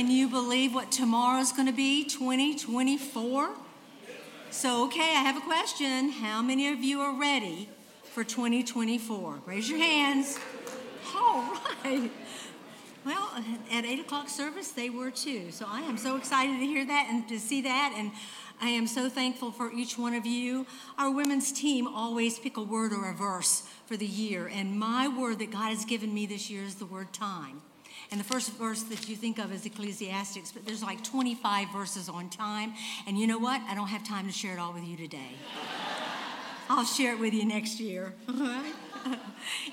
Can you believe what tomorrow's going to be? 2024? So, okay, I have a question. How many of you are ready for 2024? Raise your hands. All right. Well, at 8 o'clock service, they were too. So I am so excited to hear that and to see that. And I am so thankful for each one of you. Our women's team always pick a word or a verse for the year. And my word that God has given me this year is the word time. And the first verse that you think of is Ecclesiastics, but there's like 25 verses on time. And you know what? I don't have time to share it all with you today. I'll share it with you next year.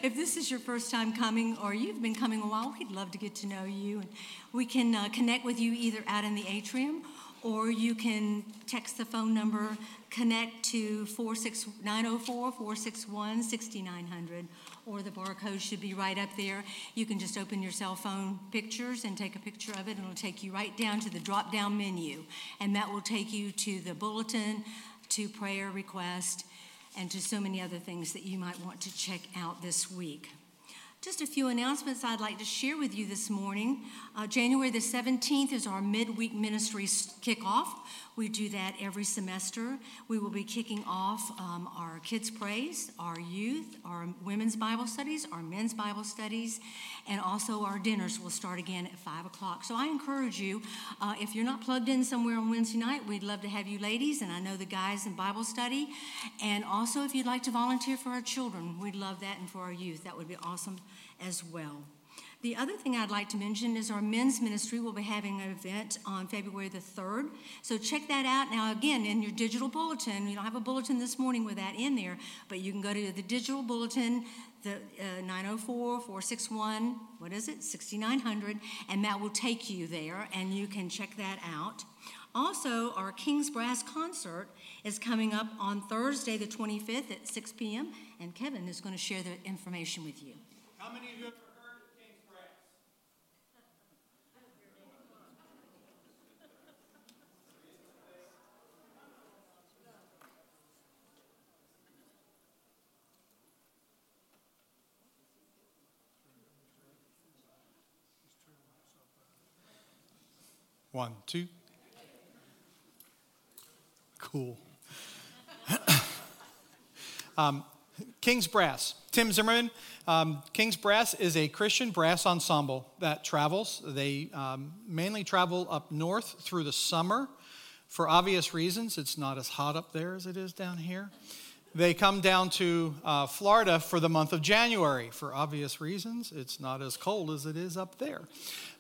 If this is your first time coming or you've been coming a while, we'd love to get to know you. And we can uh, connect with you either out in the atrium or you can text the phone number, connect to 904 461 6900, or the barcode should be right up there. You can just open your cell phone pictures and take a picture of it, and it'll take you right down to the drop down menu. And that will take you to the bulletin, to prayer request, and to so many other things that you might want to check out this week. Just a few announcements I'd like to share with you this morning. Uh, January the 17th is our midweek ministry kickoff. We do that every semester. We will be kicking off um, our kids' praise, our youth, our women's Bible studies, our men's Bible studies, and also our dinners will start again at 5 o'clock. So I encourage you, uh, if you're not plugged in somewhere on Wednesday night, we'd love to have you ladies, and I know the guys in Bible study. And also, if you'd like to volunteer for our children, we'd love that, and for our youth, that would be awesome as well. The other thing I'd like to mention is our men's ministry will be having an event on February the 3rd. So check that out. Now, again, in your digital bulletin, you don't have a bulletin this morning with that in there, but you can go to the digital bulletin, the uh, 904 461, what is it, 6900, and that will take you there, and you can check that out. Also, our King's Brass concert is coming up on Thursday, the 25th at 6 p.m., and Kevin is going to share the information with you. How many of you One, two. Cool. um, King's Brass. Tim Zimmerman. Um, King's Brass is a Christian brass ensemble that travels. They um, mainly travel up north through the summer for obvious reasons. It's not as hot up there as it is down here. They come down to uh, Florida for the month of January for obvious reasons. It's not as cold as it is up there.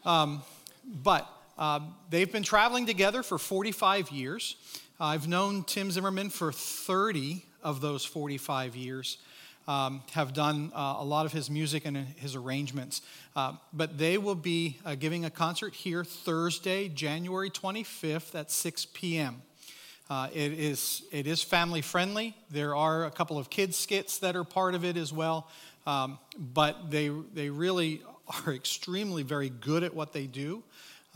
Um, but um, they've been traveling together for 45 years. I've known Tim Zimmerman for 30 of those 45 years. Um, have done uh, a lot of his music and his arrangements. Uh, but they will be uh, giving a concert here Thursday, January 25th at 6 p.m. Uh, it, is, it is family friendly. There are a couple of kids' skits that are part of it as well. Um, but they, they really are extremely very good at what they do.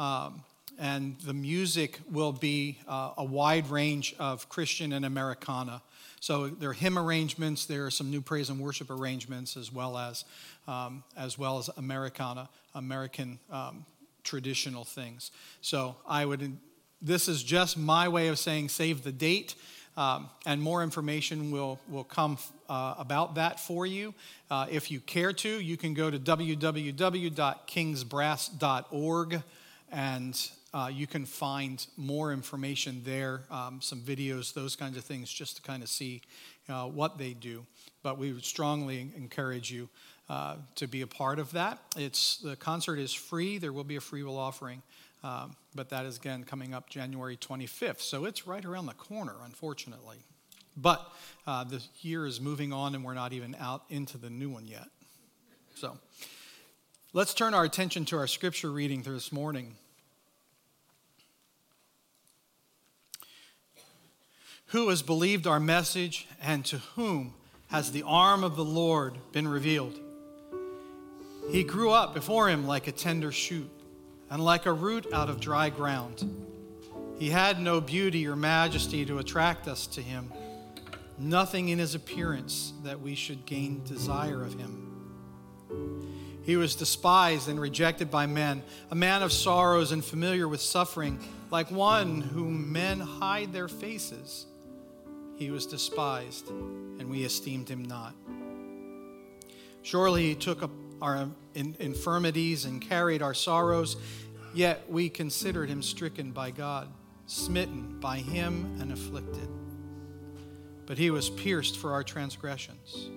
Um, and the music will be uh, a wide range of Christian and Americana. So there are hymn arrangements, there are some new praise and worship arrangements, as well as um, as well as Americana, American um, traditional things. So I would. This is just my way of saying save the date. Um, and more information will, will come uh, about that for you. Uh, if you care to, you can go to www.kingsbrass.org and uh, you can find more information there, um, some videos, those kinds of things, just to kind of see uh, what they do. But we would strongly encourage you uh, to be a part of that. It's the concert is free. There will be a free will offering, um, but that is again coming up January 25th. So it's right around the corner, unfortunately. But uh, the year is moving on, and we're not even out into the new one yet. So. Let's turn our attention to our scripture reading this morning. Who has believed our message, and to whom has the arm of the Lord been revealed? He grew up before him like a tender shoot, and like a root out of dry ground. He had no beauty or majesty to attract us to him, nothing in his appearance that we should gain desire of him. He was despised and rejected by men, a man of sorrows and familiar with suffering, like one whom men hide their faces. He was despised, and we esteemed him not. Surely he took up our infirmities and carried our sorrows, yet we considered him stricken by God, smitten by him, and afflicted. But he was pierced for our transgressions,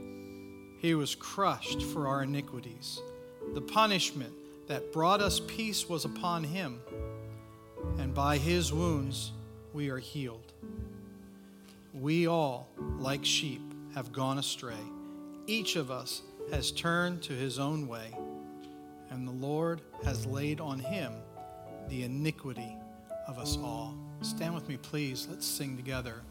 he was crushed for our iniquities. The punishment that brought us peace was upon him, and by his wounds we are healed. We all, like sheep, have gone astray. Each of us has turned to his own way, and the Lord has laid on him the iniquity of us all. Stand with me, please. Let's sing together.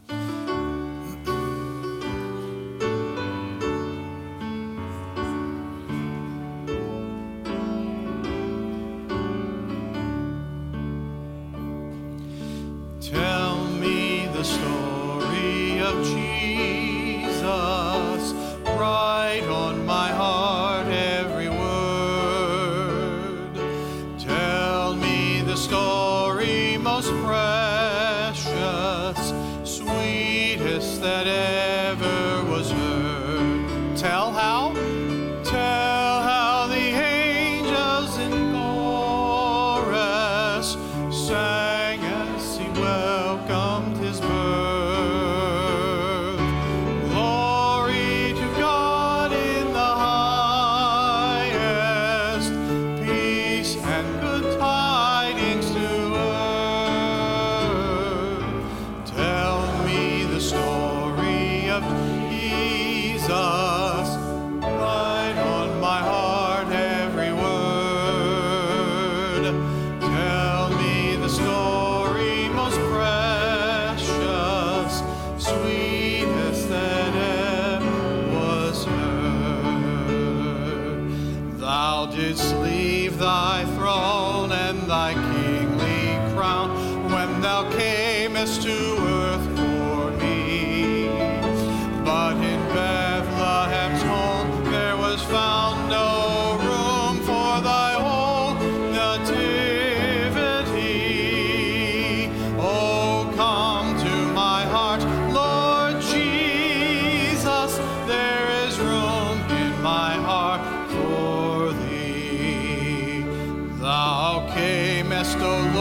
Heavens?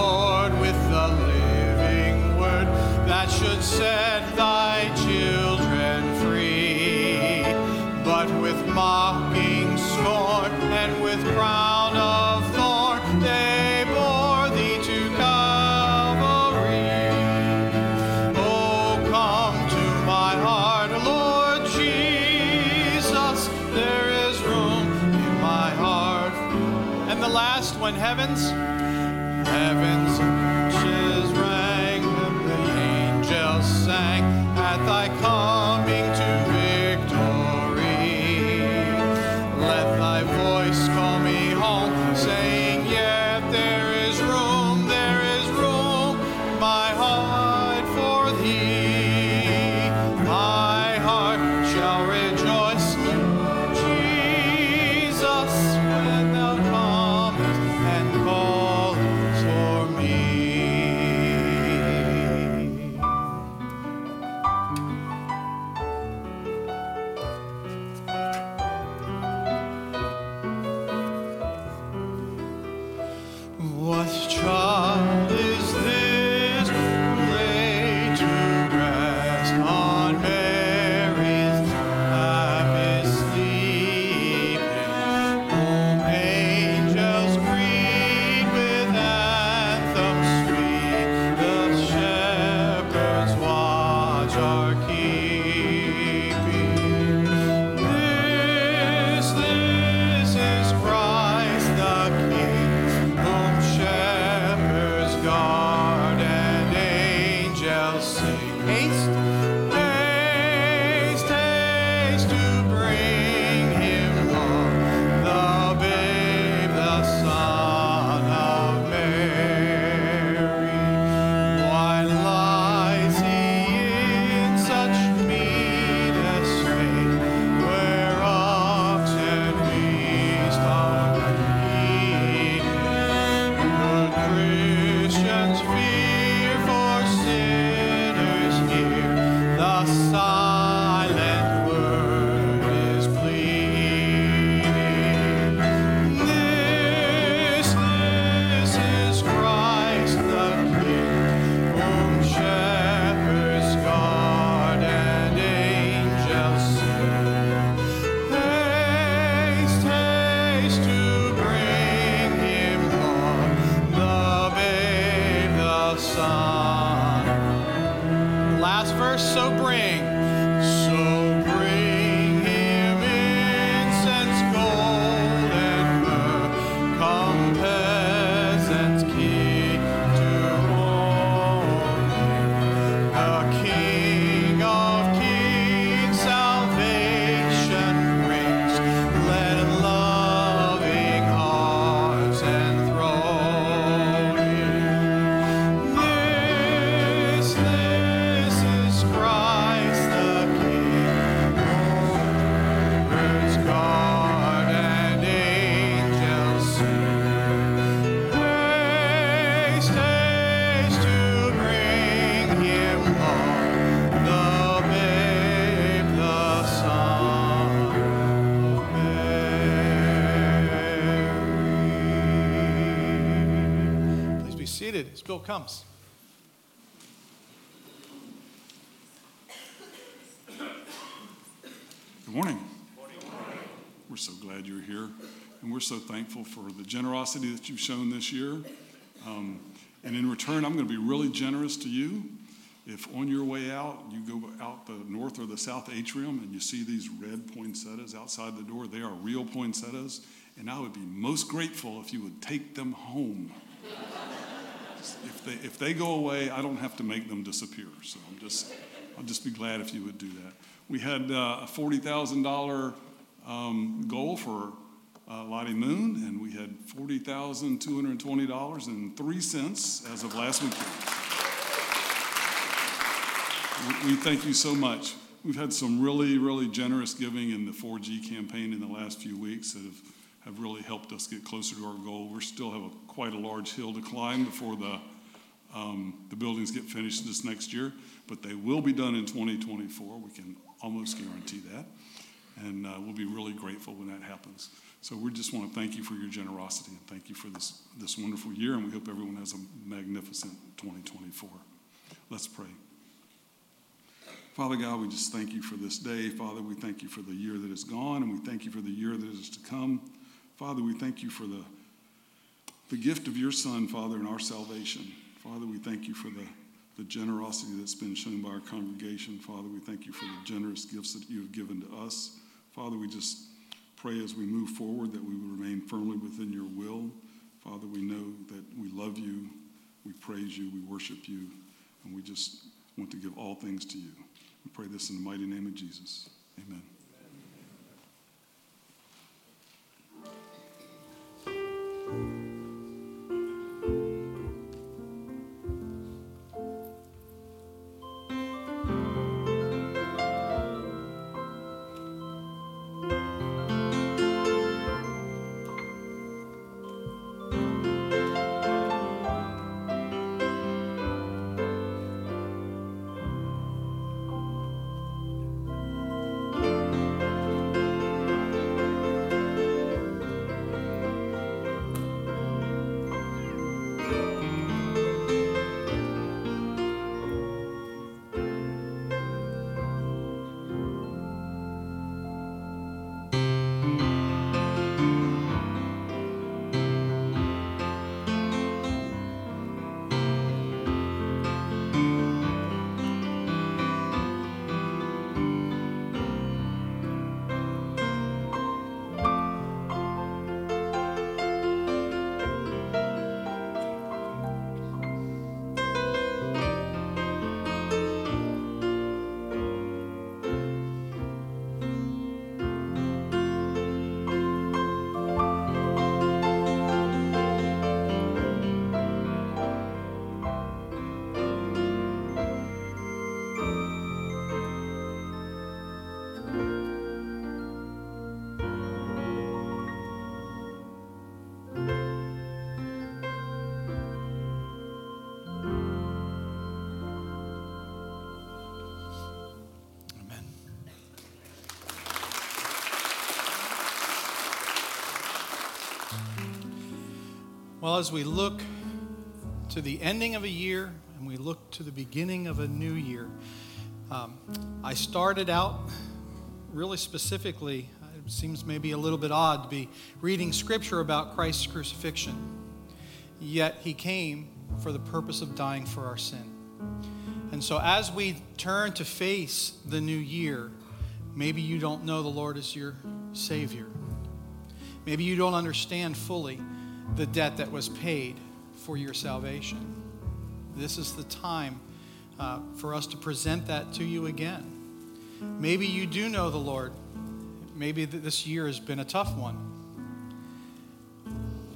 Bill comes. Good morning. We're so glad you're here, and we're so thankful for the generosity that you've shown this year. Um, and in return, I'm going to be really generous to you. If on your way out, you go out the north or the south atrium and you see these red poinsettias outside the door, they are real poinsettias, and I would be most grateful if you would take them home. If, they, if they go away, I don't have to make them disappear. So I'm just, I'll just be glad if you would do that. We had uh, a $40,000 um, goal for uh, Lottie Moon, and we had $40,220.03 as of last weekend. We, we thank you so much. We've had some really, really generous giving in the 4G campaign in the last few weeks that have, have really helped us get closer to our goal. We still have a, quite a large hill to climb before the, um, the buildings get finished this next year, but they will be done in 2024. We can almost guarantee that. And uh, we'll be really grateful when that happens. So we just want to thank you for your generosity and thank you for this, this wonderful year. And we hope everyone has a magnificent 2024. Let's pray. Father God, we just thank you for this day. Father, we thank you for the year that is gone, and we thank you for the year that is to come. Father, we thank you for the, the gift of your Son, Father, and our salvation. Father, we thank you for the the generosity that's been shown by our congregation. Father, we thank you for the generous gifts that you have given to us. Father, we just pray as we move forward that we will remain firmly within your will. Father, we know that we love you, we praise you, we worship you, and we just want to give all things to you. We pray this in the mighty name of Jesus. Amen. Amen. Well, as we look to the ending of a year and we look to the beginning of a new year, um, I started out really specifically, it seems maybe a little bit odd to be reading scripture about Christ's crucifixion. Yet he came for the purpose of dying for our sin. And so, as we turn to face the new year, maybe you don't know the Lord as your Savior. Maybe you don't understand fully the debt that was paid for your salvation. This is the time uh, for us to present that to you again. Maybe you do know the Lord. Maybe th- this year has been a tough one.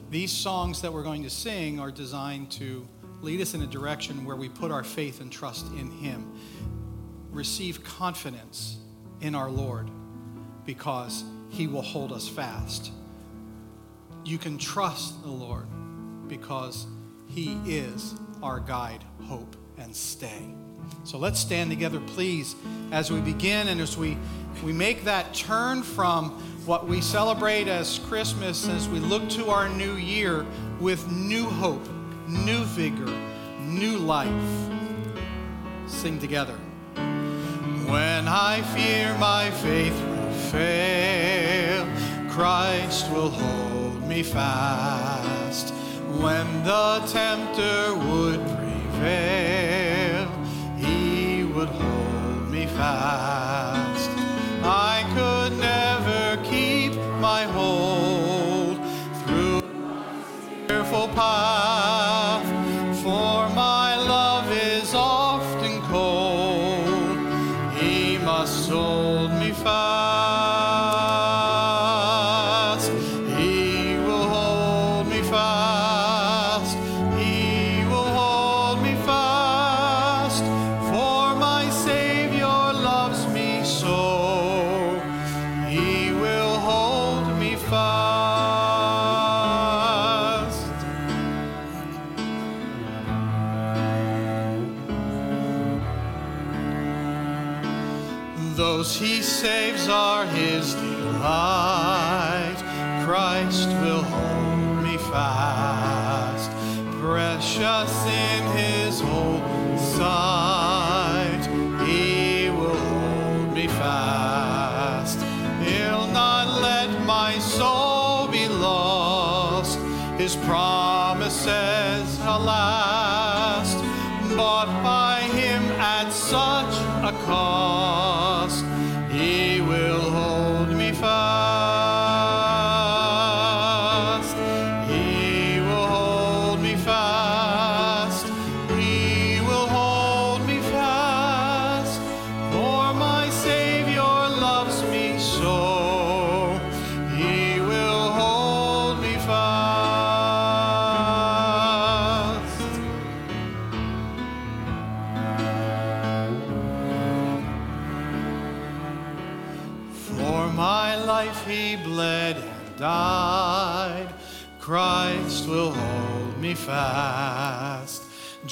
These songs that we're going to sing are designed to lead us in a direction where we put our faith and trust in Him. Receive confidence in our Lord because He will hold us fast. You can trust the Lord because He is our guide, hope, and stay. So let's stand together, please, as we begin and as we, we make that turn from what we celebrate as Christmas, as we look to our new year with new hope, new vigor, new life. Sing together. When I fear my faith will fail, Christ will hold me fast when the tempter would prevail. He would hold me fast. I could never keep my hold through fearful past.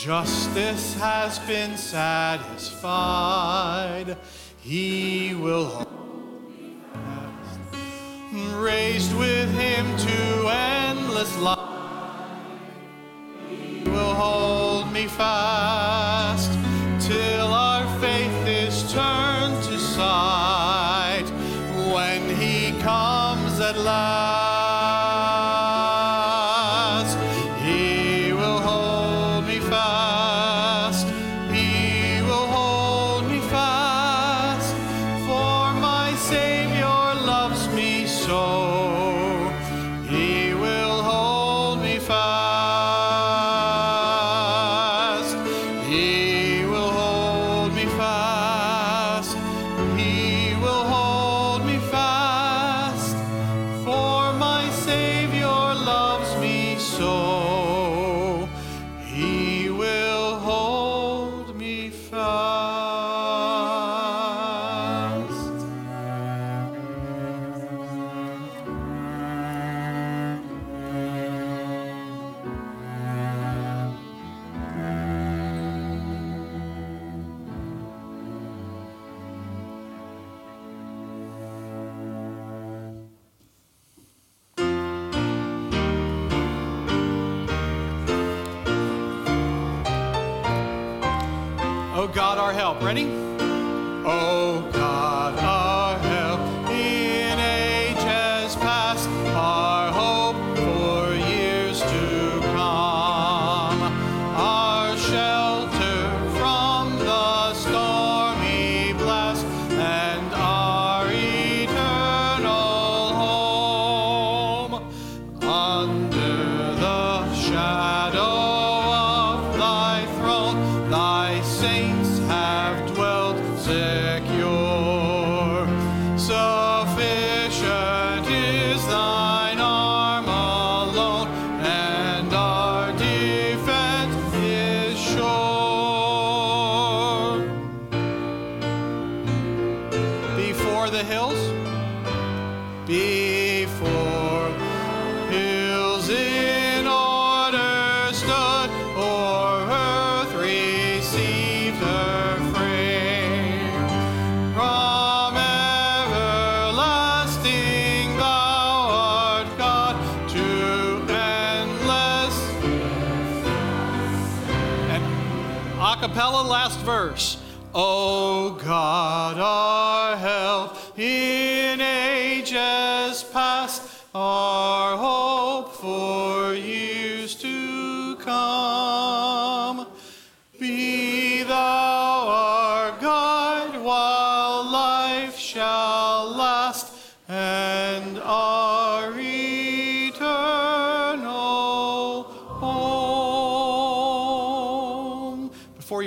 justice has been satisfied, he will raised with him to endless life. He will hold me fast.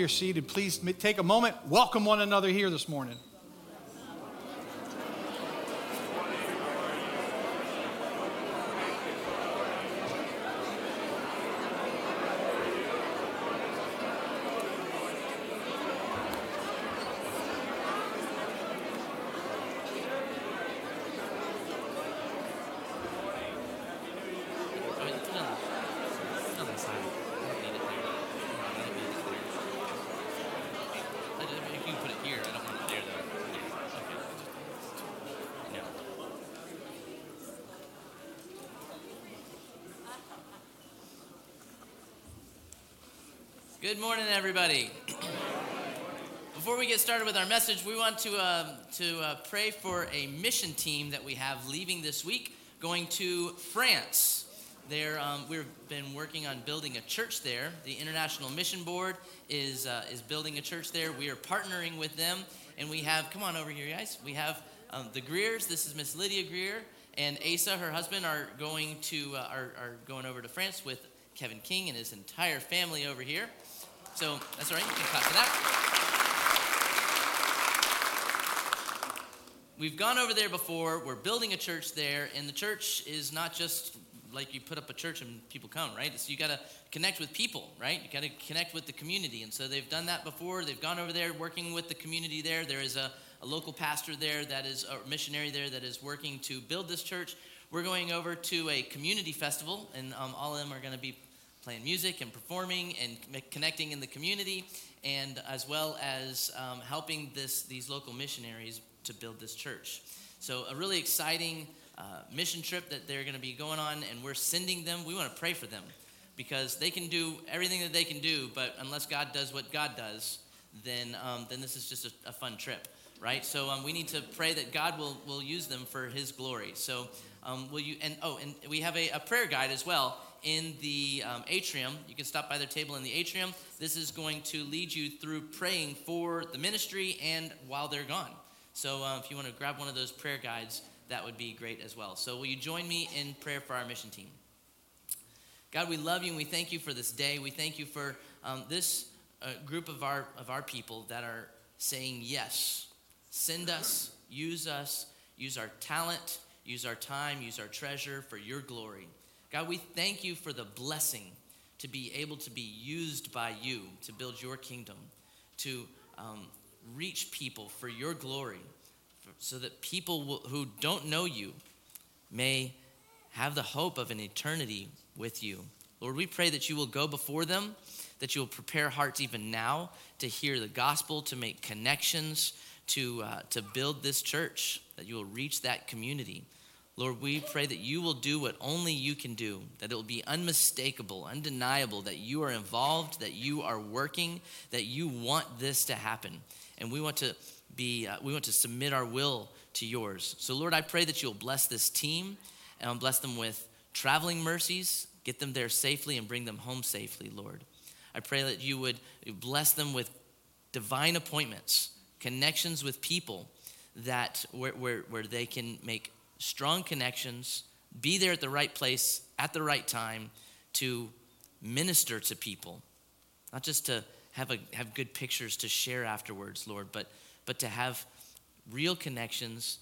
You're seated, please take a moment, welcome one another here this morning. Oh, you put it on, put it on the side. I don't need it there. I don't need it there. I don't- if you can put it here, I don't want it there though. Yeah, okay. No. Good morning, everybody. Before we get started with our message, we want to, um, to uh, pray for a mission team that we have leaving this week, going to France. There, um, we've been working on building a church there. The International Mission Board is, uh, is building a church there. We are partnering with them, and we have, come on over here, guys. We have um, the Greers. This is Miss Lydia Greer, and Asa, her husband, are going to uh, are, are going over to France with Kevin King and his entire family over here. So that's all right. You can clap for that. We've gone over there before. We're building a church there, and the church is not just like you put up a church and people come, right? So you got to connect with people, right? You got to connect with the community, and so they've done that before. They've gone over there working with the community there. There is a, a local pastor there that is a missionary there that is working to build this church. We're going over to a community festival, and um, all of them are going to be playing music and performing and connecting in the community, and as well as um, helping this these local missionaries to build this church. So a really exciting uh, mission trip that they're going to be going on, and we're sending them. We want to pray for them because they can do everything that they can do, but unless God does what God does, then um, then this is just a, a fun trip, right? So um, we need to pray that God will will use them for His glory. So um, will you? And oh, and we have a, a prayer guide as well in the um, atrium. You can stop by their table in the atrium. This is going to lead you through praying for the ministry and while they're gone. So uh, if you want to grab one of those prayer guides, that would be great as well. So will you join me in prayer for our mission team? God, we love you and we thank you for this day. We thank you for um, this uh, group of our of our people that are saying yes. Send us, use us, use our talent, use our time, use our treasure for your glory. God, we thank you for the blessing to be able to be used by you to build your kingdom, to um, reach people for your glory, for, so that people will, who don't know you may have the hope of an eternity with you. Lord, we pray that you will go before them, that you will prepare hearts even now to hear the gospel, to make connections, to, uh, to build this church, that you will reach that community. Lord, we pray that you will do what only you can do, that it will be unmistakable, undeniable, that you are involved, that you are working, that you want this to happen. And we want to be, uh, we want to submit our will to yours. So, Lord, I pray that you'll bless this team and bless them with traveling mercies, get them there safely, and bring them home safely, Lord. I pray that you would bless them with divine appointments, connections with people that where, where, where they can make strong connections, be there at the right place at the right time to minister to people, not just to have, a, have good pictures to share afterwards, Lord, but, but to have real connections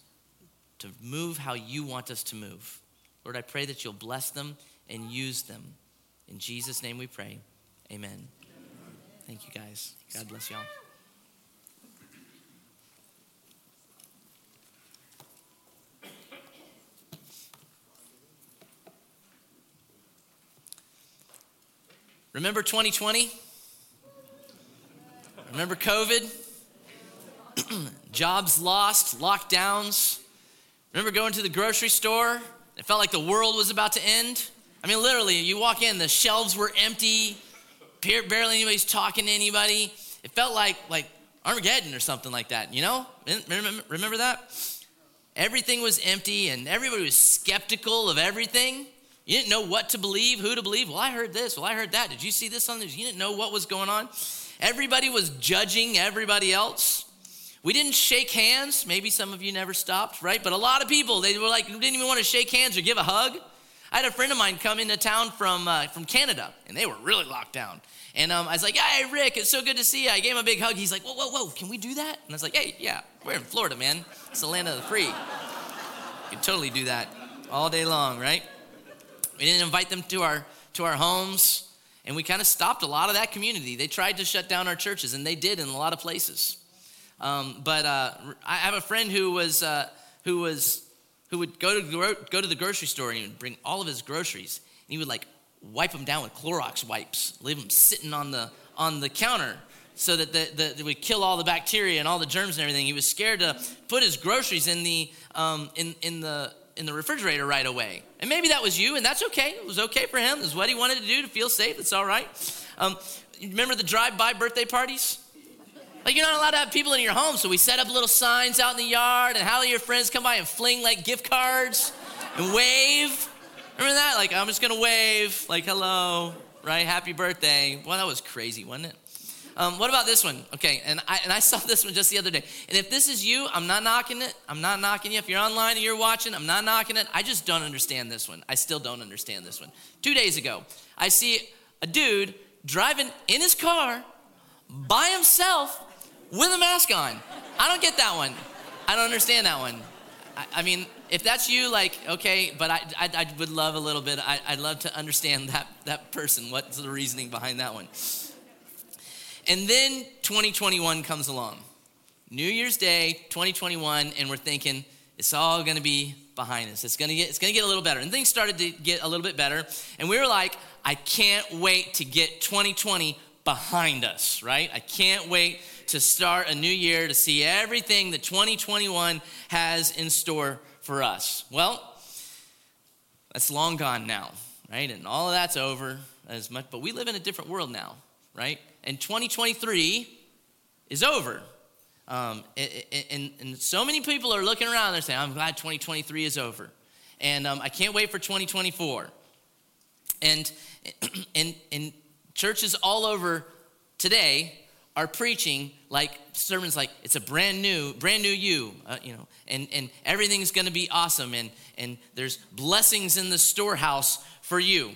to move how you want us to move. Lord, I pray that you'll bless them and use them. In Jesus' name we pray. Amen. Thank you, guys. God bless y'all. Remember 2020? Remember COVID? Jobs lost, lockdowns. Remember going to the grocery store? It felt like the world was about to end. I mean, literally, you walk in, the shelves were empty, barely anybody's talking to anybody. It felt like like Armageddon or something like that, you know? Remember, that? Everything was empty and everybody was skeptical of everything. You didn't know what to believe, who to believe. Well, I heard this. Well, I heard that. Did you see this on this? You didn't know what was going on. Everybody was judging everybody else. We didn't shake hands. Maybe some of you never stopped, right? But a lot of people, they were like, didn't even want to shake hands or give a hug. I had a friend of mine come into town from, uh, from Canada, and they were really locked down. And um, I was like, hey, Rick, it's so good to see you. I gave him a big hug. He's like, whoa, whoa, whoa, can we do that? And I was like, hey, yeah, we're in Florida, man. It's the land of the free. You can totally do that all day long, right? We didn't invite them to our, to our homes, and we kind of stopped a lot of that community. They tried to shut down our churches, and they did in a lot of places. Um, but uh, I have a friend who was uh, who was who would go to go to the grocery store and he would bring all of his groceries and he would like wipe them down with Clorox wipes, leave them sitting on the on the counter so that the, the, they would kill all the bacteria and all the germs and everything. He was scared to put his groceries in the um, in in the in the refrigerator right away. And maybe that was you, and that's okay. It was okay for him. It was what he wanted to do to feel safe. It's all right. Um, remember the drive-by birthday parties? Like you're not allowed to have people in your home, so we set up little signs out in the yard, and how your friends come by and fling like gift cards and wave. Remember that? Like I'm just gonna wave, like hello, right? Happy birthday. Well, that was crazy, wasn't it? Um, what about this one? Okay, and I, and I saw this one just the other day. And if this is you, I'm not knocking it. I'm not knocking you. If you're online and you're watching, I'm not knocking it. I just don't understand this one. I still don't understand this one. Two days ago, I see a dude driving in his car by himself with a mask on. I don't get that one. I don't understand that one. I, I mean, if that's you, like, okay, but I, I, I would love a little bit, I, I'd love to understand that, that person. What's the reasoning behind that one? And then 2021 comes along. New Year's Day, 2021, and we're thinking it's all gonna be behind us. It's gonna get it's gonna get a little better. And things started to get a little bit better. And we were like, I can't wait to get 2020 behind us, right? I can't wait to start a new year to see everything that 2021 has in store for us. Well, that's long gone now, right? And all of that's over as much, but we live in a different world now, right? And 2023 is over. Um, and, and, so many people are looking around, they're saying, I'm glad 2023 is over. And um, I can't wait for 2024. And, and, and churches all over today are preaching like sermons like it's a brand new brand new you uh, you know and and everything's going to be awesome and and there's blessings in the storehouse for you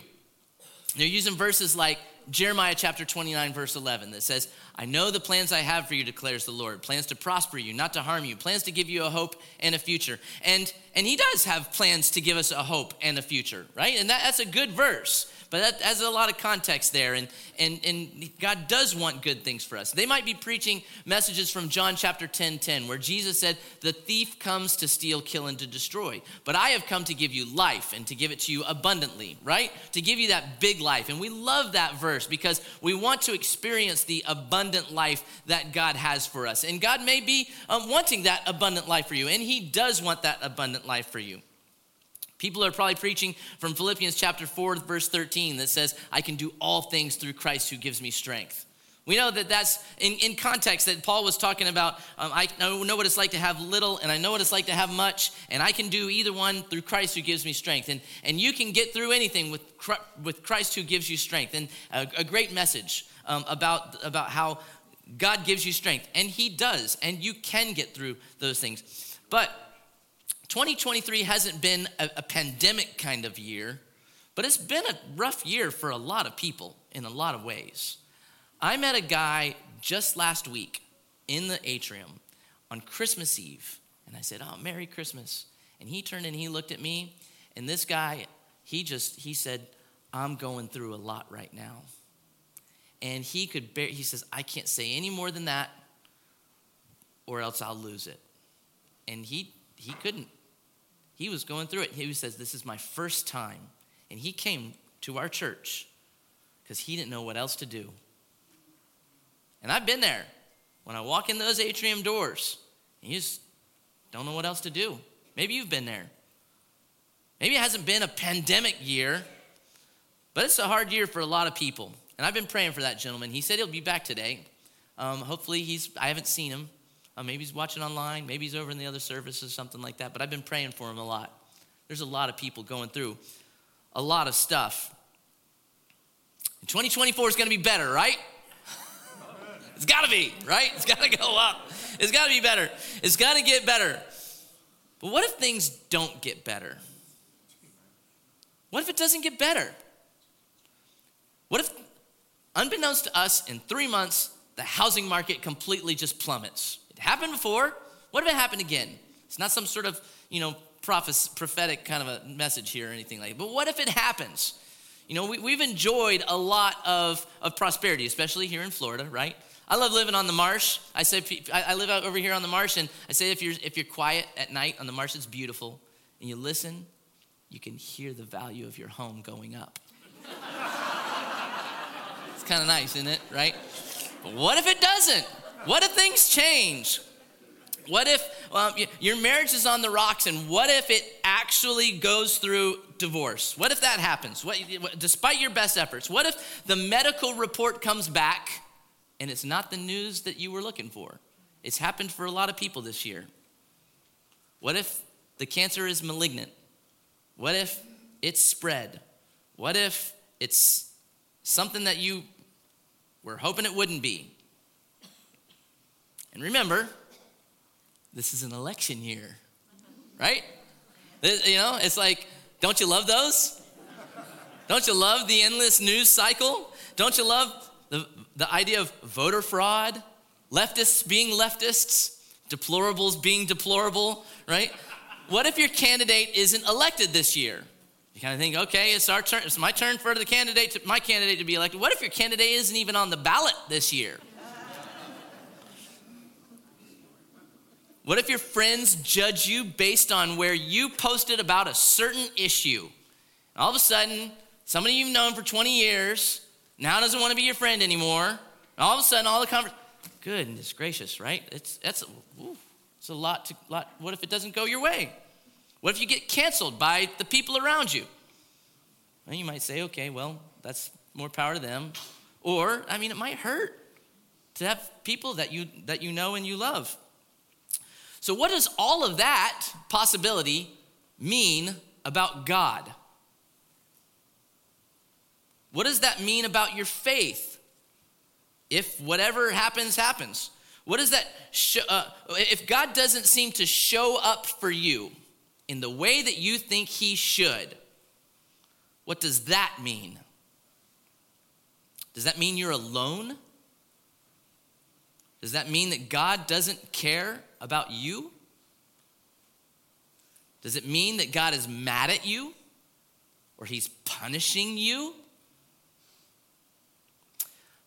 they're using verses like jeremiah chapter 29 verse 11 that says i know the plans i have for you declares the lord plans to prosper you not to harm you plans to give you a hope and a future. And and he does have plans to give us a hope and a future right and that, that's a good verse but that has a lot of context there, and, and, and God does want good things for us. They might be preaching messages from John chapter 10 10, where Jesus said, The thief comes to steal, kill, and to destroy. But I have come to give you life and to give it to you abundantly, right? To give you that big life. And we love that verse because we want to experience the abundant life that God has for us. And God may be um, wanting that abundant life for you, and He does want that abundant life for you. People are probably preaching from Philippians chapter 4, verse 13, that says, I can do all things through Christ who gives me strength. We know that that's in, in context that Paul was talking about. Um, I know what it's like to have little, and I know what it's like to have much, and I can do either one through Christ who gives me strength. And, and you can get through anything with, with Christ who gives you strength. And a, a great message um, about, about how God gives you strength, and He does, and you can get through those things. But 2023 hasn't been a, a, pandemic kind of year, but it's been a rough year for a lot of people in a lot of ways. I met a guy just last week in the atrium on Christmas Eve, and I said, Oh, Merry Christmas. And he turned and he looked at me, and this guy, he just, he said, I'm going through a lot right now. And he could bear, he says, I can't say any more than that, or else I'll lose it. And he he couldn't he was going through it. He says, This is my first time. And he came to our church because he didn't know what else to do. And I've been there. When I walk in those atrium doors, you just don't know what else to do. Maybe you've been there. Maybe it hasn't been a pandemic year, but it's a hard year for a lot of people. And I've been praying for that gentleman. He said he'll be back today. Um, hopefully, he's, I haven't seen him. Uh, maybe he's watching online. Maybe he's over in the other services, something like that. But I've been praying for him a lot. There's a lot of people going through a lot of stuff. 2024 is going to be better, right? It's got to be, right? It's got to go up. It's got to be better. It's got to get better. But what if things don't get better? What if it doesn't get better? What if, unbeknownst to us, in three months, the housing market completely just plummets? Happened before. What if it happened again? It's not some sort of, you know, prophetic kind of a message here or anything like that. But what if it happens? You know, we, have enjoyed a lot of, of prosperity, especially here in Florida, right? I love living on the marsh. I say I live out over here on the marsh, and I say if you're if you're quiet at night on the marsh, it's beautiful, and you listen, you can hear the value of your home going up. it's kind of nice, isn't it? Right? But what if it doesn't? What if things change? What if um, your marriage is on the rocks, and what if it actually goes through divorce? What if that happens? What, despite your best efforts, what if the medical report comes back and it's not the news that you were looking for. It's happened for a lot of people this year. What if the cancer is malignant? What if it's spread? What if it's something that you were hoping it wouldn't be? And remember, this is an election year, right? You know, it's like, don't you love those? Don't you love the endless news cycle? Don't you love the, the idea of voter fraud, leftists being leftists, deplorables being deplorable, right? What if your candidate isn't elected this year? You kind of think, okay, it's our turn. It's my turn for the candidate, to, my candidate to be elected. What if your candidate isn't even on the ballot this year? What if your friends judge you based on where you posted about a certain issue? And all of a sudden, somebody you've known for 20 years now doesn't want to be your friend anymore. And all of a sudden, all the conversation, goodness gracious, right? It's that's ooh, it's a lot to lot. What if it doesn't go your way? What if you get canceled by the people around you? Well, you might say, okay, well, that's more power to them. Or, I mean, it might hurt to have people that you that you know and you love. So, what does all of that possibility mean about God? What does that mean about your faith? If whatever happens, happens. What does that, show, uh, if God doesn't seem to show up for you in the way that you think He should, what does that mean? Does that mean you're alone? Does that mean that God doesn't care about you? Does it mean that God is mad at you or he's punishing you?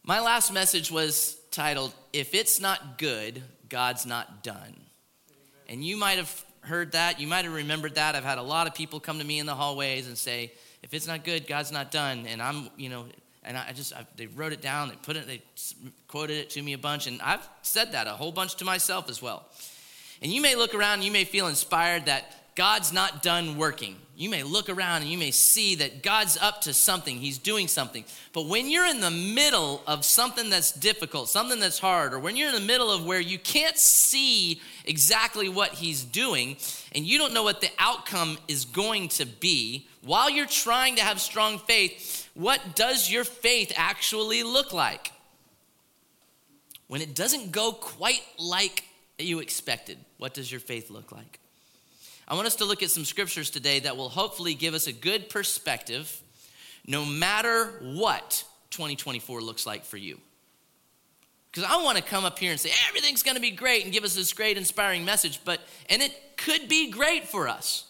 My last message was titled, If It's Not Good, God's Not Done. And you might have heard that. You might have remembered that. I've had a lot of people come to me in the hallways and say, If it's not good, God's not done. And I'm, you know, and I just, I, they wrote it down, they put it, they quoted it to me a bunch. And I've said that a whole bunch to myself as well. And you may look around and you may feel inspired that God's not done working. You may look around and you may see that God's up to something, He's doing something. But when you're in the middle of something that's difficult, something that's hard, or when you're in the middle of where you can't see exactly what He's doing, and you don't know what the outcome is going to be, while you're trying to have strong faith, what does your faith actually look like? When it doesn't go quite like you expected, what does your faith look like? I want us to look at some scriptures today that will hopefully give us a good perspective no matter what 2024 looks like for you. Because I want to come up here and say everything's going to be great and give us this great inspiring message, but and it could be great for us.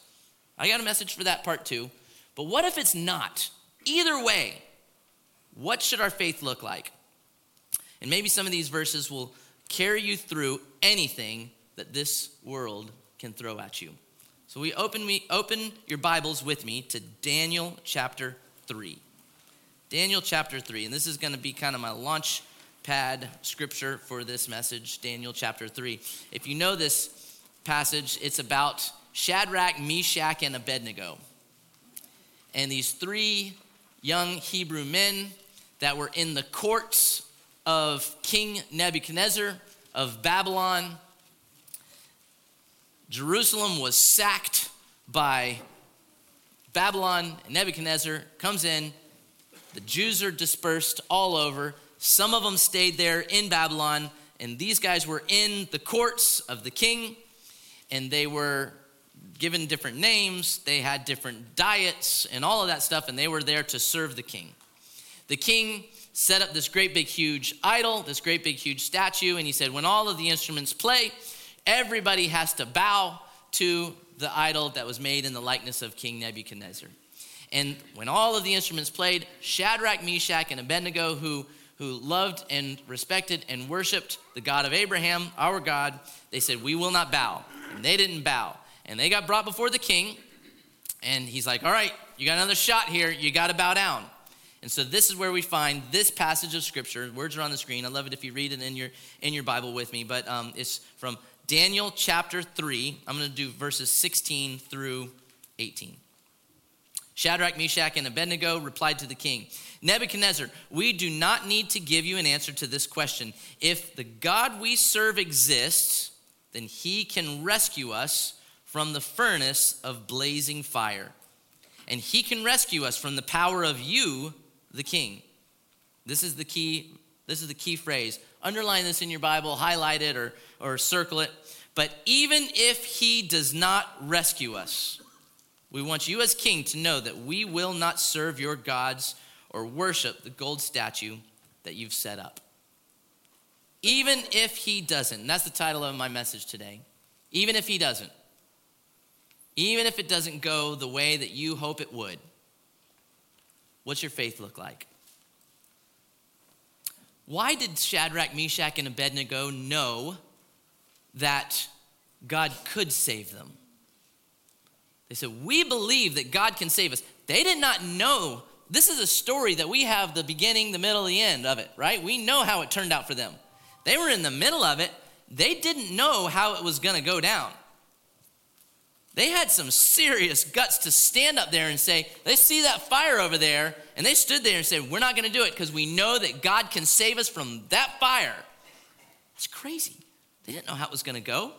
I got a message for that part too. But what if it's not? Either way, what should our faith look like? And maybe some of these verses will carry you through anything that this world can throw at you. So we open we open your Bibles with me to Daniel chapter 3. Daniel chapter 3. And this is going to be kind of my launch pad scripture for this message, Daniel chapter 3. If you know this passage, it's about Shadrach, Meshach, and Abednego. And these three young Hebrew men that were in the courts of King Nebuchadnezzar of Babylon, Jerusalem was sacked by Babylon. Nebuchadnezzar comes in. The Jews are dispersed all over. Some of them stayed there in Babylon, and these guys were in the courts of the king, and they were given different names. They had different diets and all of that stuff, and they were there to serve the king. The king set up this great big huge idol, this great big huge statue, and he said, When all of the instruments play, everybody has to bow to the idol that was made in the likeness of King Nebuchadnezzar. And when all of the instruments played, Shadrach, Meshach, and Abednego, who, who loved and respected and worshiped the God of Abraham, our God, they said, We will not bow. And they didn't bow. And they got brought before the king. And he's like, All right, you got another shot here. You got to bow down. And so this is where we find this passage of scripture. Words are on the screen. I love it if you read it in your in your Bible with me. But um, it's from Daniel chapter 3. I'm going to do verses 16 through 18. Shadrach, Meshach, and Abednego replied to the king Nebuchadnezzar, we do not need to give you an answer to this question. If the God we serve exists, then he can rescue us from the furnace of blazing fire. And he can rescue us from the power of you, the king. This is the key this is the key phrase. Underline this in your Bible, highlight it or, or circle it. But even if he does not rescue us, we want you as king to know that we will not serve your gods or worship the gold statue that you've set up. Even if he doesn't. that's the title of my message today. Even if he doesn't. Even if it doesn't go the way that you hope it would. What's your faith look like? Why did Shadrach, Meshach, and Abednego know that God could save them? They said, We believe that God can save us. They did not know. This is a story that we have the beginning, the middle, the end of it, right? We know how it turned out for them. They were in the middle of it. They didn't know how it was going to go down. They had some serious guts to stand up there and say, they see that fire over there, and they stood there and said, We're not going to do it because we know that God can save us from that fire. It's crazy. They didn't know how it was going to go.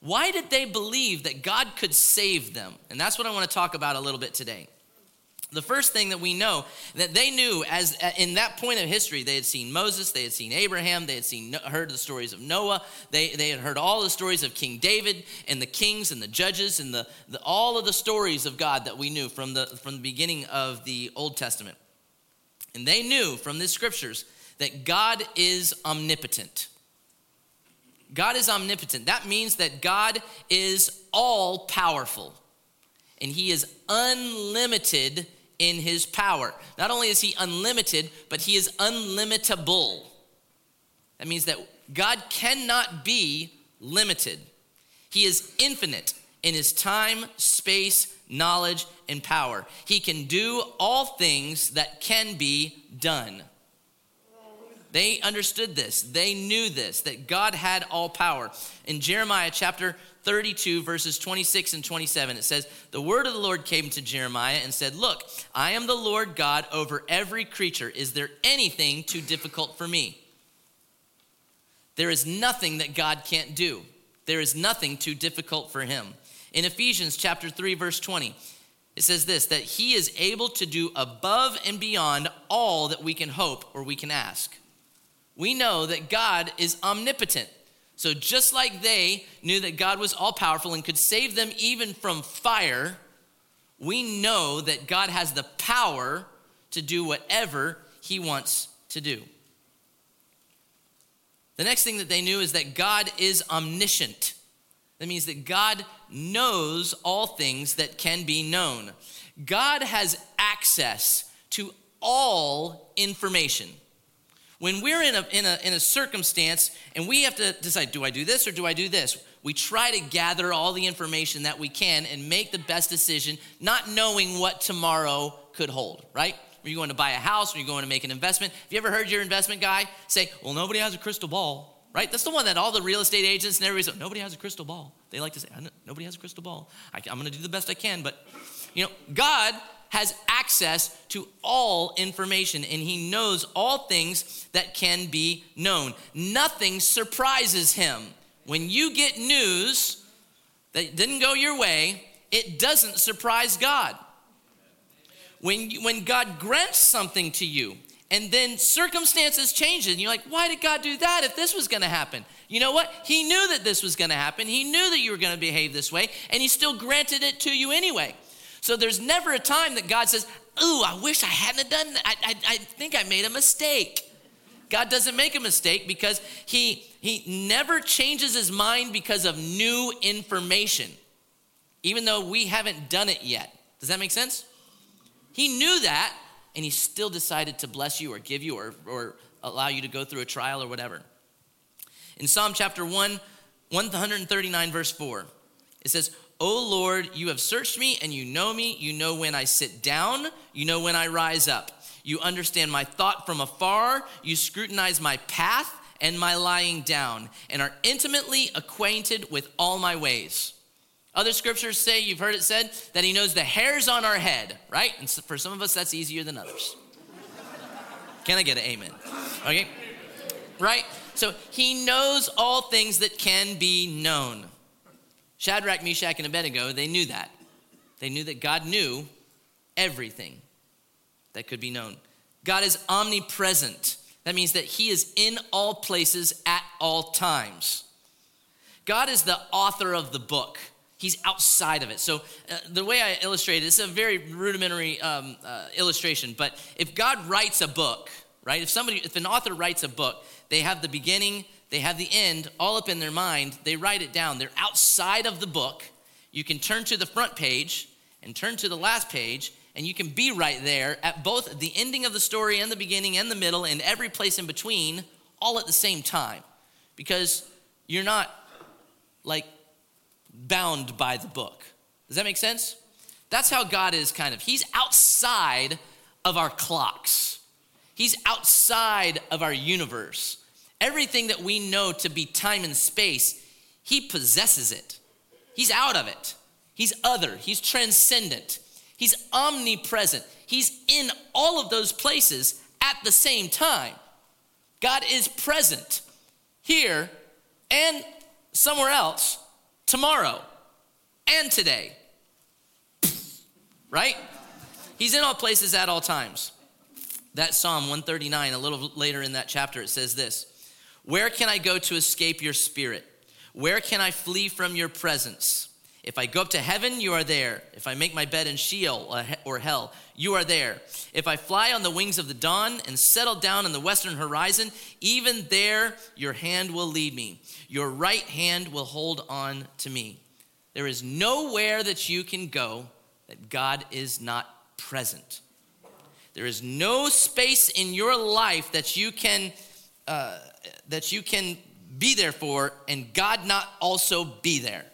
Why did they believe that God could save them? And that's what I want to talk about a little bit today. The first thing that we know that they knew as uh, in that point of history, they had seen Moses, they had seen Abraham, they had seen heard the stories of Noah, they, they had heard all the stories of King David and the kings and the judges and the, the all of the stories of God that we knew from the from the beginning of the Old Testament. And they knew from the scriptures that God is omnipotent. God is omnipotent. That means that God is all powerful and he is unlimited in his power. Not only is he unlimited, but he is unlimitable. That means that God cannot be limited. He is infinite in his time, space, knowledge, and power. He can do all things that can be done. They understood this. They knew this, that God had all power. In Jeremiah chapter 32, verses 26 and 27, it says, The word of the Lord came to Jeremiah and said, Look, I am the Lord God over every creature. Is there anything too difficult for me? There is nothing that God can't do. There is nothing too difficult for him. In Ephesians chapter 3 verse 20, it says this that he is able to do above and beyond all that we can hope or we can ask. We know that God is omnipotent. So, just like they knew that God was all powerful and could save them even from fire, we know that God has the power to do whatever he wants to do. The next thing that they knew is that God is omniscient. That means that God knows all things that can be known. God has access to all information. When we're in a, in, a, in a circumstance and we have to decide, do I do this or do I do this? We try to gather all the information that we can and make the best decision, not knowing what tomorrow could hold, right? Are you going to buy a house? Are you going to make an investment? Have you ever heard your investment guy say, well, nobody has a crystal ball, right? That's the one that all the real estate agents and everybody says, nobody has a crystal ball. They like to say, nobody has a crystal ball. I, I'm going to do the best I can, but, you know, God has access to all information and he knows all things that can be known. Nothing surprises him. When you get news that didn't go your way, it doesn't surprise God. When, you, when God grants something to you and then circumstances change and you're like, why did God do that if this was going to happen? You know what? He knew that this was going to happen. He knew that you were going to behave this way, and He still granted it to you anyway. So there's never a time that God says, Ooh, I wish I hadn't done that. I, I, I think I made a mistake. God doesn't make a mistake because he, he never changes his mind because of new information, even though we haven't done it yet. Does that make sense? He knew that, and he still decided to bless you or give you or, or allow you to go through a trial or whatever. In Psalm chapter 1, 139, verse 4, it says, O Lord, you have searched me and you know me. You know when I sit down, you know when I rise up. You understand my thought from afar. You scrutinize my path and my lying down, and are intimately acquainted with all my ways. Other scriptures say, you've heard it said, that he knows the hairs on our head, right? And for some of us, that's easier than others. Can I get an amen? Okay? Right? So he knows all things that can be known. Shadrach, Meshach, and Abednego, they knew that. They knew that God knew everything that could be known. God is omnipresent. That means that he is in all places at all times. God is the author of the book. He's outside of it. So, uh, the way I illustrate it, it's a very rudimentary um, uh, illustration, but if God writes a book, right? If somebody, if an author writes a book, they have the beginning, they have the end all up in their mind. They write it down. They're outside of the book. You can turn to the front page and turn to the last page, and you can be right there at both the ending of the story and the beginning and the middle and every place in between, all at the same time. Because you're not like bound by the book. Does that make sense? That's how God is kind of. He's outside of our clocks. He's outside of our universe. Everything that we know to be time and space, he possesses it. He's out of it. He's other. He's transcendent. He's omnipresent. He's in all of those places at the same time. God is present here and somewhere else tomorrow and today. Right? He's in all places at all times. That Psalm 139, a little later in that chapter, it says this Where can I go to escape your spirit? Where can I flee from your presence? If I go up to heaven, you are there. If I make my bed in Sheol or hell, you are there. If I fly on the wings of the dawn and settle down on the western horizon, even there your hand will lead me. Your right hand will hold on to me. There is nowhere that you can go that God is not present. There is no space in your life that you can uh, that you can be there for, and God not also be there.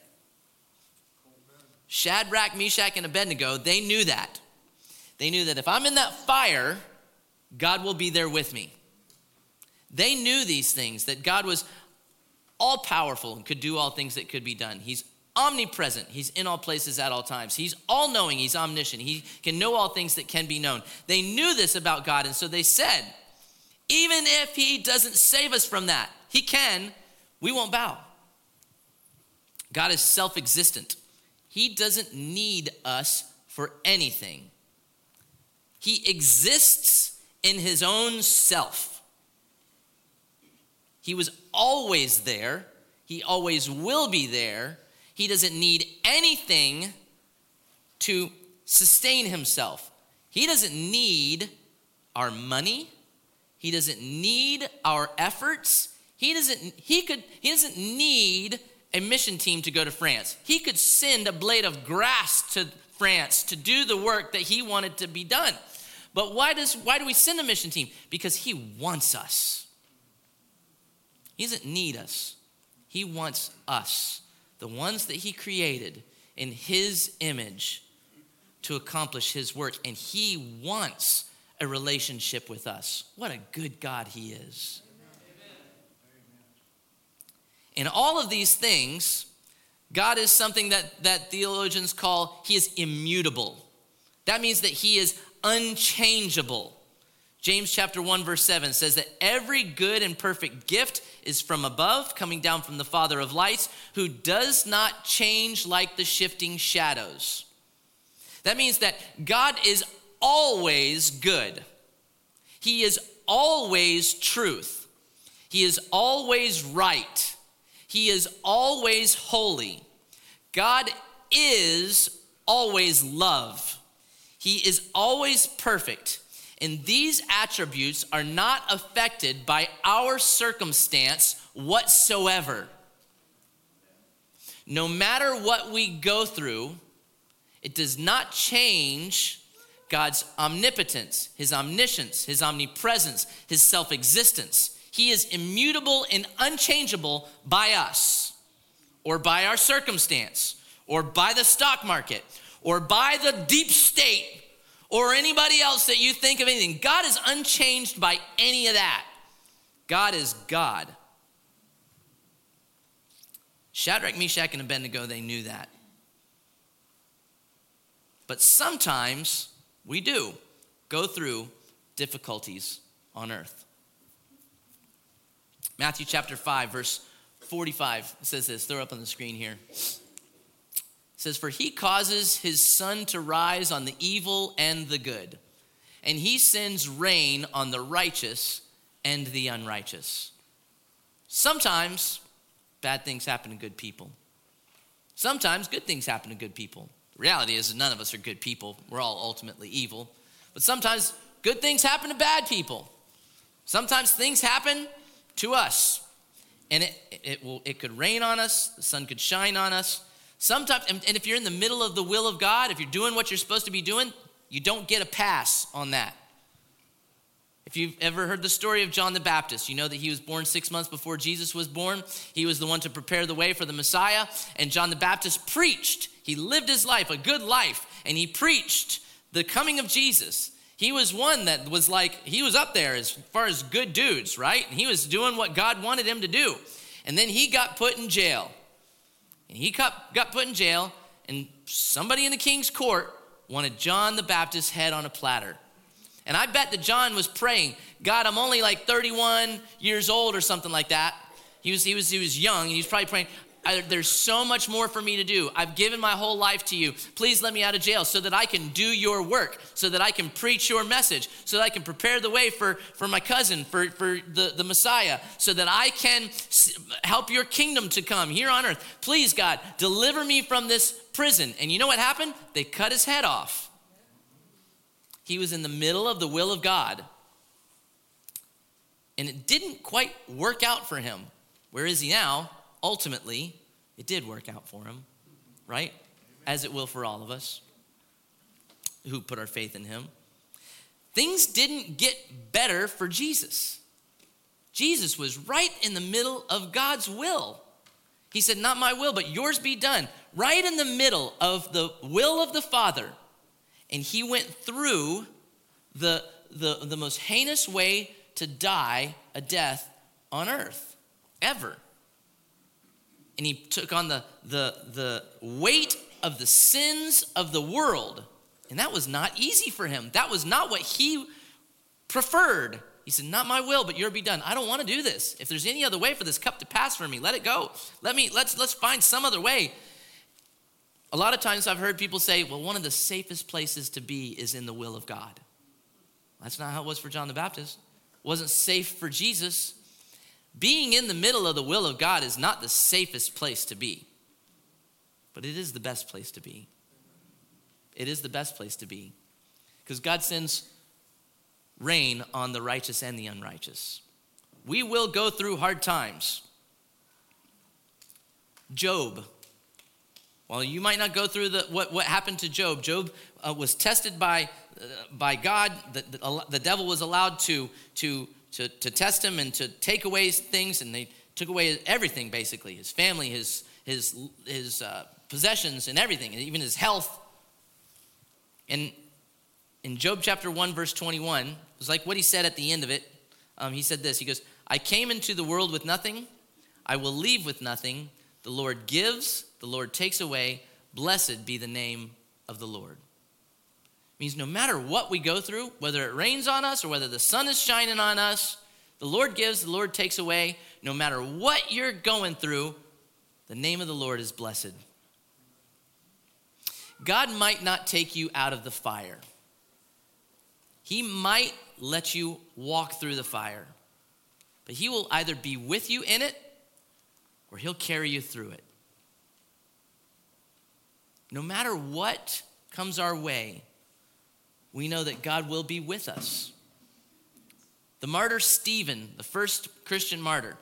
Shadrach, Meshach, and Abednego, they knew that. They knew that if I'm in that fire, God will be there with me. They knew these things, that God was all powerful and could do all things that could be done. He's omnipresent. He's in all places at all times. He's all knowing. He's omniscient. He can know all things that can be known. They knew this about God, and so they said, even if He doesn't save us from that, He can, we won't bow. God is self existent, He doesn't need us for anything. He exists in His own self. He was always there. He always will be there he doesn't need anything to sustain himself. He doesn't need our money. He doesn't need our efforts. He doesn't he could he doesn't need a mission team to go to France. He could send a blade of grass to France to do the work that he wanted to be done. But why does why do we send a mission team? Because he wants us. He doesn't need us. He wants us the ones that He created in His image to accomplish His work. And He wants a relationship with us. What a good God He is. In all of these things, God is something that, that theologians call He is immutable. That means that he is unchangeable. James chapter 1 verse 7 says that every good and perfect gift is from above, coming down from the Father of lights, who does not change like the shifting shadows. That means that God is always good. He is always truth. He is always right. He is always holy. God is always love. He is always perfect. And these attributes are not affected by our circumstance whatsoever. No matter what we go through, it does not change God's omnipotence, His omniscience, His omnipresence, His self existence. He is immutable and unchangeable by us, or by our circumstance, or by the stock market, or by the deep state or anybody else that you think of anything. God is unchanged by any of that. God is God. Shadrach, Meshach, and Abednego, they knew that. But sometimes we do go through difficulties on earth. Matthew chapter 5, verse 45 says this. Throw up on the screen here says, For he causes his sun to rise on the evil and the good, and he sends rain on the righteous and the unrighteous. Sometimes bad things happen to good people. Sometimes good things happen to good people. Reality is, none of us are good people. We're all ultimately evil. But sometimes good things happen to bad people. Sometimes things happen to us. And it, it, will, it could rain on us, the sun could shine on us, Sometimes, and if you're in the middle of the will of God, if you're doing what you're supposed to be doing, you don't get a pass on that. If you've ever heard the story of John the Baptist, you know that he was born six months before Jesus was born. He was the one to prepare the way for the Messiah. And John the Baptist preached. He lived his life, a good life, and he preached the coming of Jesus. He was one that was like, he was up there as far as good dudes, right? And he was doing what God wanted him to do. And then he got put in jail. And he got, got put in jail, and somebody in the king's court wanted John the Baptist's head on a platter. And I bet that John was praying, God, I'm only like 31 years old or something like that. He was, he was, he was young, and he was probably praying, there's so much more for me to do. I've given my whole life to you. Please let me out of jail so that I can do your work, so that I can preach your message, so that I can prepare the way for, for my cousin, for, for the, the Messiah, so that I can help your kingdom to come here on earth. Please, God, deliver me from this prison. And you know what happened? They cut his head off. He was in the middle of the will of God. And it didn't quite work out for him. Where is he now? ultimately, it did work out for him, right? As it will for all of us who put our faith in him. Things didn't get better for Jesus. Jesus was right in the middle of God's will. He said, Not my will, but yours be done. Right in the middle of the will of the Father. And he went through the, the, the most heinous way to die a death on earth ever and he took on the, the, the weight of the sins of the world. And that was not easy for him. That was not what he preferred. He said, Not my will, but your be done. I don't want to do this. If there's any other way for this cup to pass from me, let it go. Let me, let's, let's find some other way. A lot of times I've heard people say, well, one of the safest places to be is in the will of God. That's not how it was for John the Baptist. It wasn't safe for Jesus. Being in the middle of the will of God is not the safest place to be, but it is the best place to be. It is the best place to be because God sends rain on the righteous and the unrighteous. We will go through hard times. Job. Well, you might not go through the, what, what happened to Job. Job uh, was tested by, uh, by God. The, the, the devil was allowed to, to to, to test him and to take away things, and they took away everything basically his family, his, his, his uh, possessions, and everything, and even his health. And in Job chapter 1, verse 21, it was like what he said at the end of it. Um, he said this He goes, I came into the world with nothing, I will leave with nothing. The Lord gives, the Lord takes away. Blessed be the name of the Lord. It means no matter what we go through, whether it rains on us or whether the sun is shining on us, the Lord gives, the Lord takes away. No matter what you're going through, the name of the Lord is blessed. God might not take you out of the fire. He might let you walk through the fire, but He will either be with you in it or He'll carry you through it. No matter what comes our way, we know that God will be with us. The martyr Stephen, the first Christian martyr,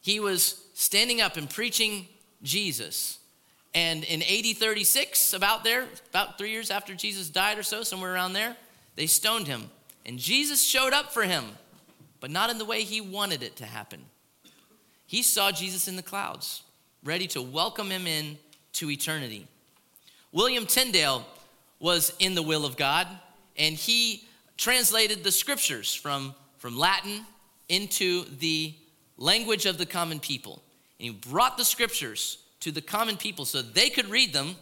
he was standing up and preaching Jesus. And in AD 36, about there, about three years after Jesus died or so, somewhere around there, they stoned him. And Jesus showed up for him, but not in the way he wanted it to happen. He saw Jesus in the clouds, ready to welcome him in to eternity. William Tyndale was in the will of God, and he translated the scriptures from, from Latin into the language of the common people. And he brought the scriptures to the common people so they could read them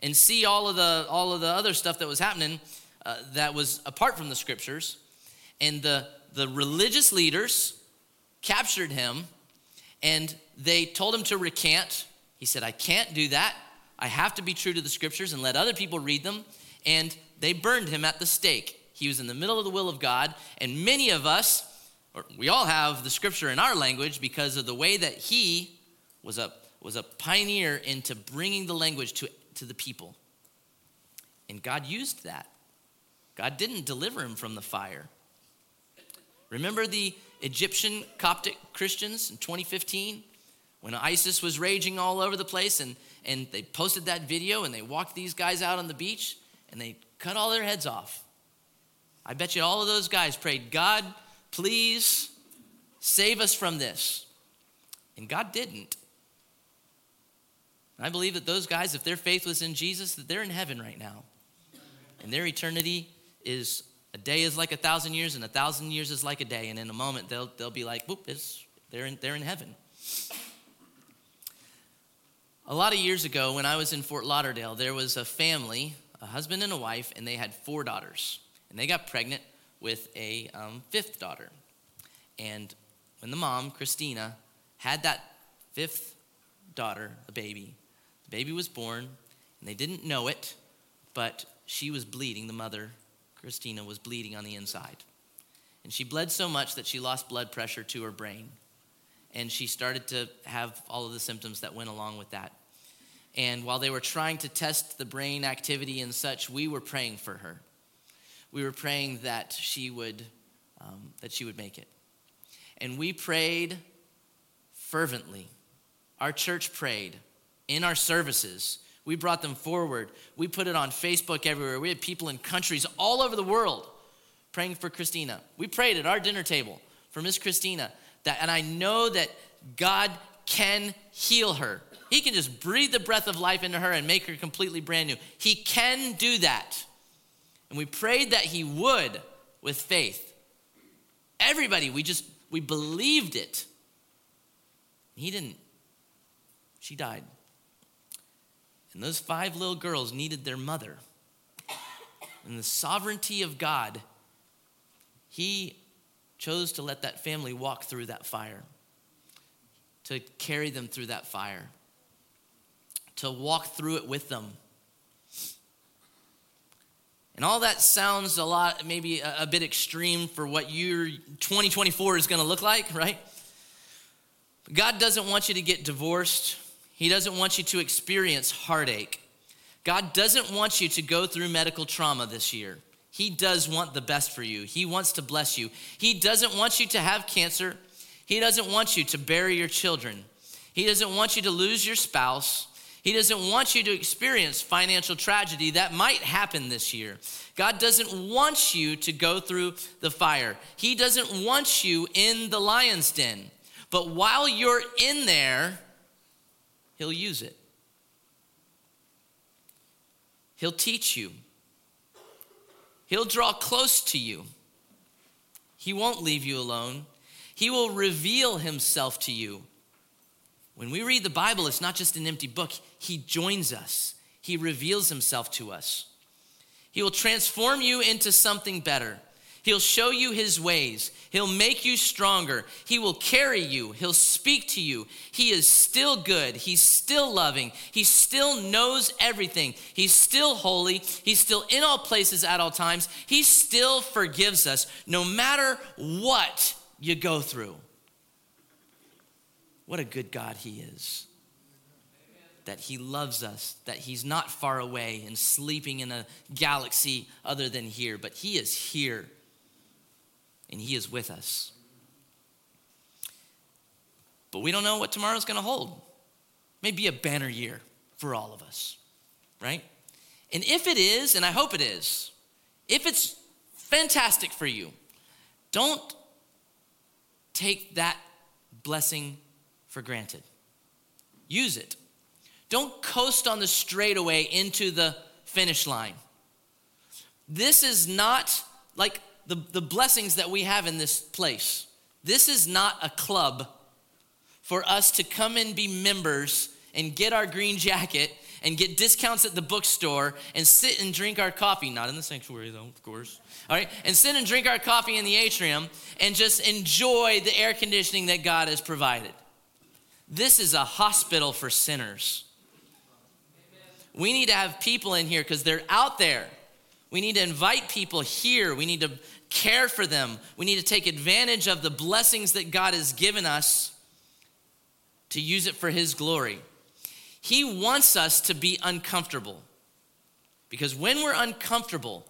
and see all of the, all of the other stuff that was happening uh, that was apart from the scriptures. And the, the religious leaders captured him and they told him to recant. He said, I can't do that. I have to be true to the scriptures and let other people read them. And they burned him at the stake. He was in the middle of the will of God. And many of us, or we all have the scripture in our language because of the way that he was a, was a pioneer into bringing the language to, to the people. And God used that. God didn't deliver him from the fire. Remember the Egyptian Coptic Christians in 2015 when ISIS was raging all over the place and, and they posted that video and they walked these guys out on the beach and they cut all their heads off. I bet you all of those guys prayed, God, please save us from this. And God didn't. I believe that those guys, if their faith was in Jesus, that they're in heaven right now. And their eternity is a day is like a thousand years, and a thousand years is like a day. And in a moment, they'll, they'll be like, whoop, they're in, they're in heaven. A lot of years ago, when I was in Fort Lauderdale, there was a family, a husband and a wife, and they had four daughters. And they got pregnant with a um, fifth daughter. And when the mom, Christina, had that fifth daughter, the baby, the baby was born, and they didn't know it, but she was bleeding, the mother Christina was bleeding on the inside. And she bled so much that she lost blood pressure to her brain. And she started to have all of the symptoms that went along with that. And while they were trying to test the brain activity and such, we were praying for her. We were praying that she would, um, that she would make it. And we prayed fervently. Our church prayed in our services we brought them forward. We put it on Facebook everywhere. We had people in countries all over the world praying for Christina. We prayed at our dinner table for Miss Christina. That, and I know that God can heal her. He can just breathe the breath of life into her and make her completely brand new. He can do that. And we prayed that He would with faith. Everybody, we just, we believed it. He didn't. She died. And those five little girls needed their mother. And the sovereignty of God, He chose to let that family walk through that fire, to carry them through that fire, to walk through it with them. And all that sounds a lot, maybe a, a bit extreme for what your 2024 is going to look like, right? God doesn't want you to get divorced he doesn't want you to experience heartache. God doesn't want you to go through medical trauma this year. He does want the best for you. He wants to bless you. He doesn't want you to have cancer. He doesn't want you to bury your children. He doesn't want you to lose your spouse. He doesn't want you to experience financial tragedy that might happen this year. God doesn't want you to go through the fire. He doesn't want you in the lion's den. But while you're in there, He'll use it. He'll teach you. He'll draw close to you. He won't leave you alone. He will reveal himself to you. When we read the Bible, it's not just an empty book, He joins us, He reveals Himself to us. He will transform you into something better. He'll show you his ways. He'll make you stronger. He will carry you. He'll speak to you. He is still good. He's still loving. He still knows everything. He's still holy. He's still in all places at all times. He still forgives us no matter what you go through. What a good God He is. That He loves us, that He's not far away and sleeping in a galaxy other than here, but He is here and He is with us. But we don't know what tomorrow's going to hold. Maybe a banner year for all of us, right? And if it is, and I hope it is, if it's fantastic for you, don't take that blessing for granted. Use it. Don't coast on the straightaway into the finish line. This is not like the, the blessings that we have in this place. This is not a club for us to come and be members and get our green jacket and get discounts at the bookstore and sit and drink our coffee, not in the sanctuary though, of course. All right, and sit and drink our coffee in the atrium and just enjoy the air conditioning that God has provided. This is a hospital for sinners. We need to have people in here because they're out there. We need to invite people here. We need to care for them. We need to take advantage of the blessings that God has given us to use it for His glory. He wants us to be uncomfortable because when we're uncomfortable,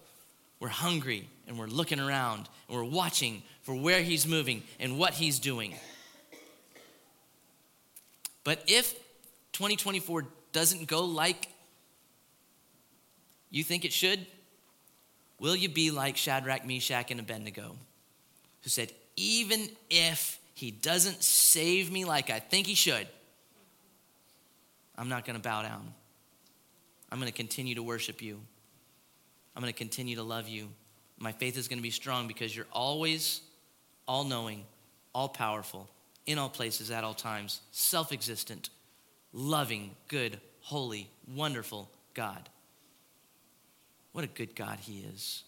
we're hungry and we're looking around and we're watching for where He's moving and what He's doing. But if 2024 doesn't go like you think it should, Will you be like Shadrach, Meshach, and Abednego, who said, Even if he doesn't save me like I think he should, I'm not going to bow down. I'm going to continue to worship you. I'm going to continue to love you. My faith is going to be strong because you're always all knowing, all powerful, in all places, at all times, self existent, loving, good, holy, wonderful God. What a good God He is.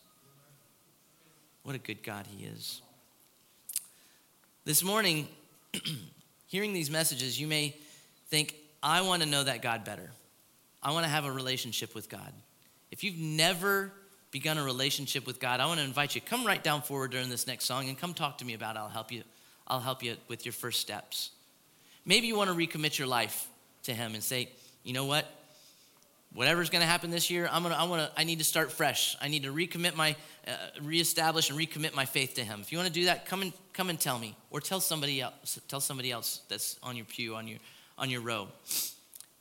What a good God He is. This morning, hearing these messages, you may think, I want to know that God better. I want to have a relationship with God. If you've never begun a relationship with God, I want to invite you, come right down forward during this next song and come talk to me about it. I'll help you. I'll help you with your first steps. Maybe you want to recommit your life to Him and say, you know what? Whatever's going to happen this year i'm going to i want to i need to start fresh. I need to recommit my uh, reestablish and recommit my faith to him. If you want to do that come and come and tell me or tell somebody else tell somebody else that's on your pew on your on your row.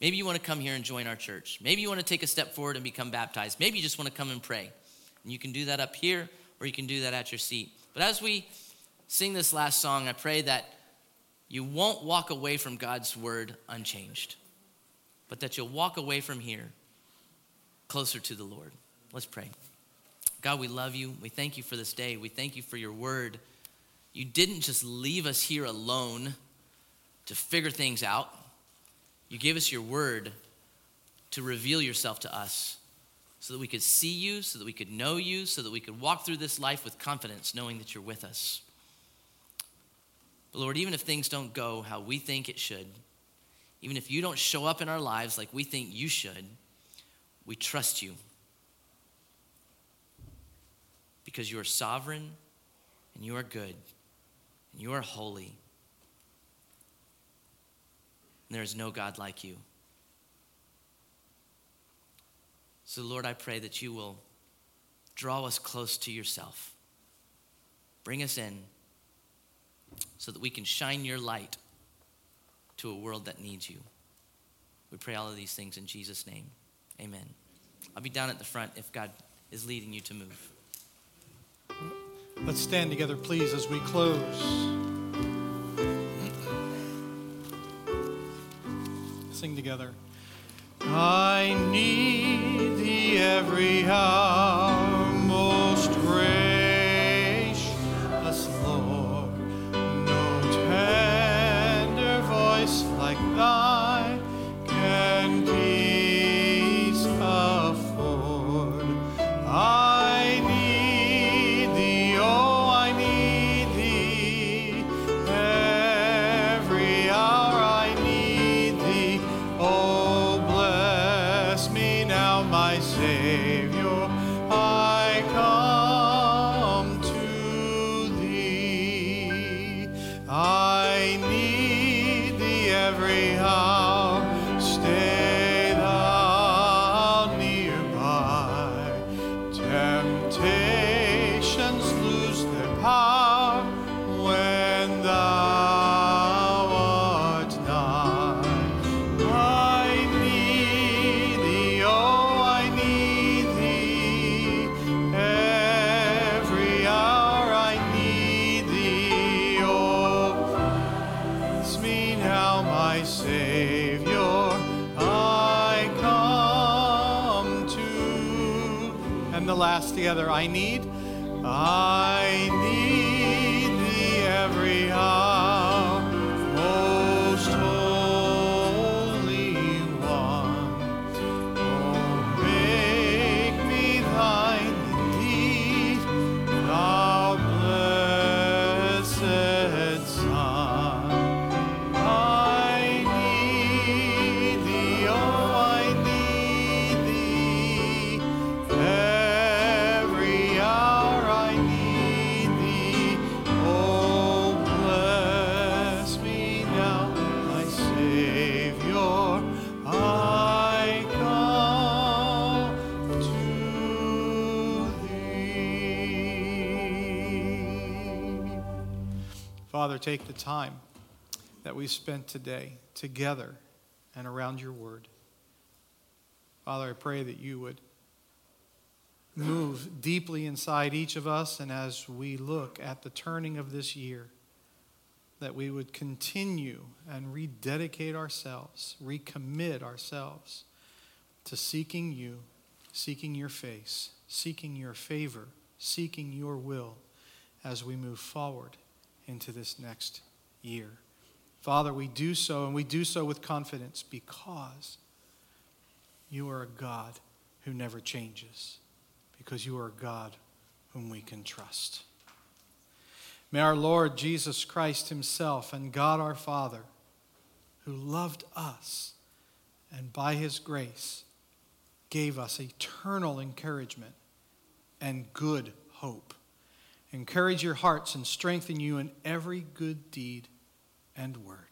Maybe you want to come here and join our church. Maybe you want to take a step forward and become baptized. Maybe you just want to come and pray. And you can do that up here or you can do that at your seat. But as we sing this last song i pray that you won't walk away from god's word unchanged but that you'll walk away from here closer to the Lord. Let's pray. God, we love you. We thank you for this day. We thank you for your word. You didn't just leave us here alone to figure things out, you gave us your word to reveal yourself to us so that we could see you, so that we could know you, so that we could walk through this life with confidence, knowing that you're with us. But Lord, even if things don't go how we think it should, even if you don't show up in our lives like we think you should, we trust you because you are sovereign and you are good and you are holy. And there is no God like you. So, Lord, I pray that you will draw us close to yourself. Bring us in so that we can shine your light to a world that needs you. We pray all of these things in Jesus' name. Amen. I'll be down at the front if God is leading you to move. Let's stand together, please, as we close. Sing together. I need thee every hour, together, I need, I need take the time that we spent today together and around your word. Father, I pray that you would move deeply inside each of us, and as we look at the turning of this year, that we would continue and rededicate ourselves, recommit ourselves to seeking you, seeking your face, seeking your favor, seeking your will as we move forward into this next year. Father, we do so, and we do so with confidence because you are a God who never changes, because you are a God whom we can trust. May our Lord Jesus Christ Himself and God our Father, who loved us and by His grace gave us eternal encouragement and good hope, encourage your hearts and strengthen you in every good deed and word.